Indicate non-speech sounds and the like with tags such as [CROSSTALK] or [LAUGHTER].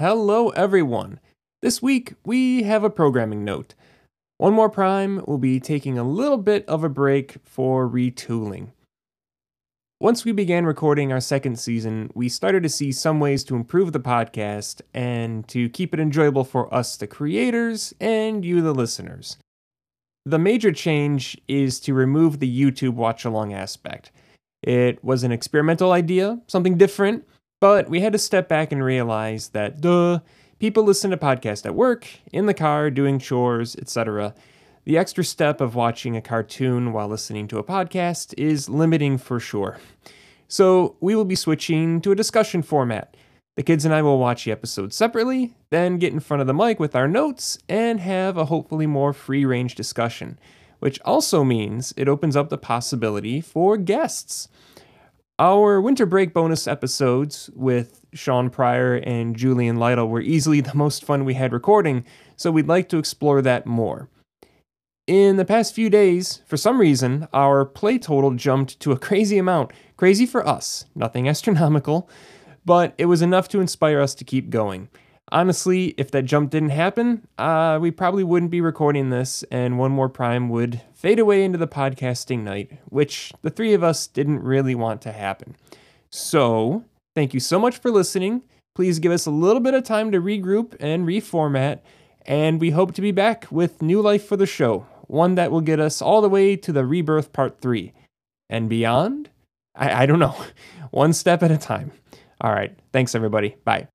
Hello, everyone. This week, we have a programming note. One More Prime will be taking a little bit of a break for retooling. Once we began recording our second season, we started to see some ways to improve the podcast and to keep it enjoyable for us, the creators, and you, the listeners. The major change is to remove the YouTube watch along aspect. It was an experimental idea, something different, but we had to step back and realize that, duh, people listen to podcasts at work, in the car, doing chores, etc. The extra step of watching a cartoon while listening to a podcast is limiting for sure. So we will be switching to a discussion format. The kids and I will watch the episode separately, then get in front of the mic with our notes, and have a hopefully more free range discussion, which also means it opens up the possibility for guests. Our winter break bonus episodes with Sean Pryor and Julian Lytle were easily the most fun we had recording, so we'd like to explore that more. In the past few days, for some reason, our play total jumped to a crazy amount. Crazy for us, nothing [LAUGHS] astronomical, but it was enough to inspire us to keep going. Honestly, if that jump didn't happen, uh, we probably wouldn't be recording this, and One More Prime would fade away into the podcasting night, which the three of us didn't really want to happen. So, thank you so much for listening. Please give us a little bit of time to regroup and reformat, and we hope to be back with new life for the show, one that will get us all the way to the rebirth part three. And beyond? I, I don't know. [LAUGHS] One step at a time. All right. Thanks, everybody. Bye.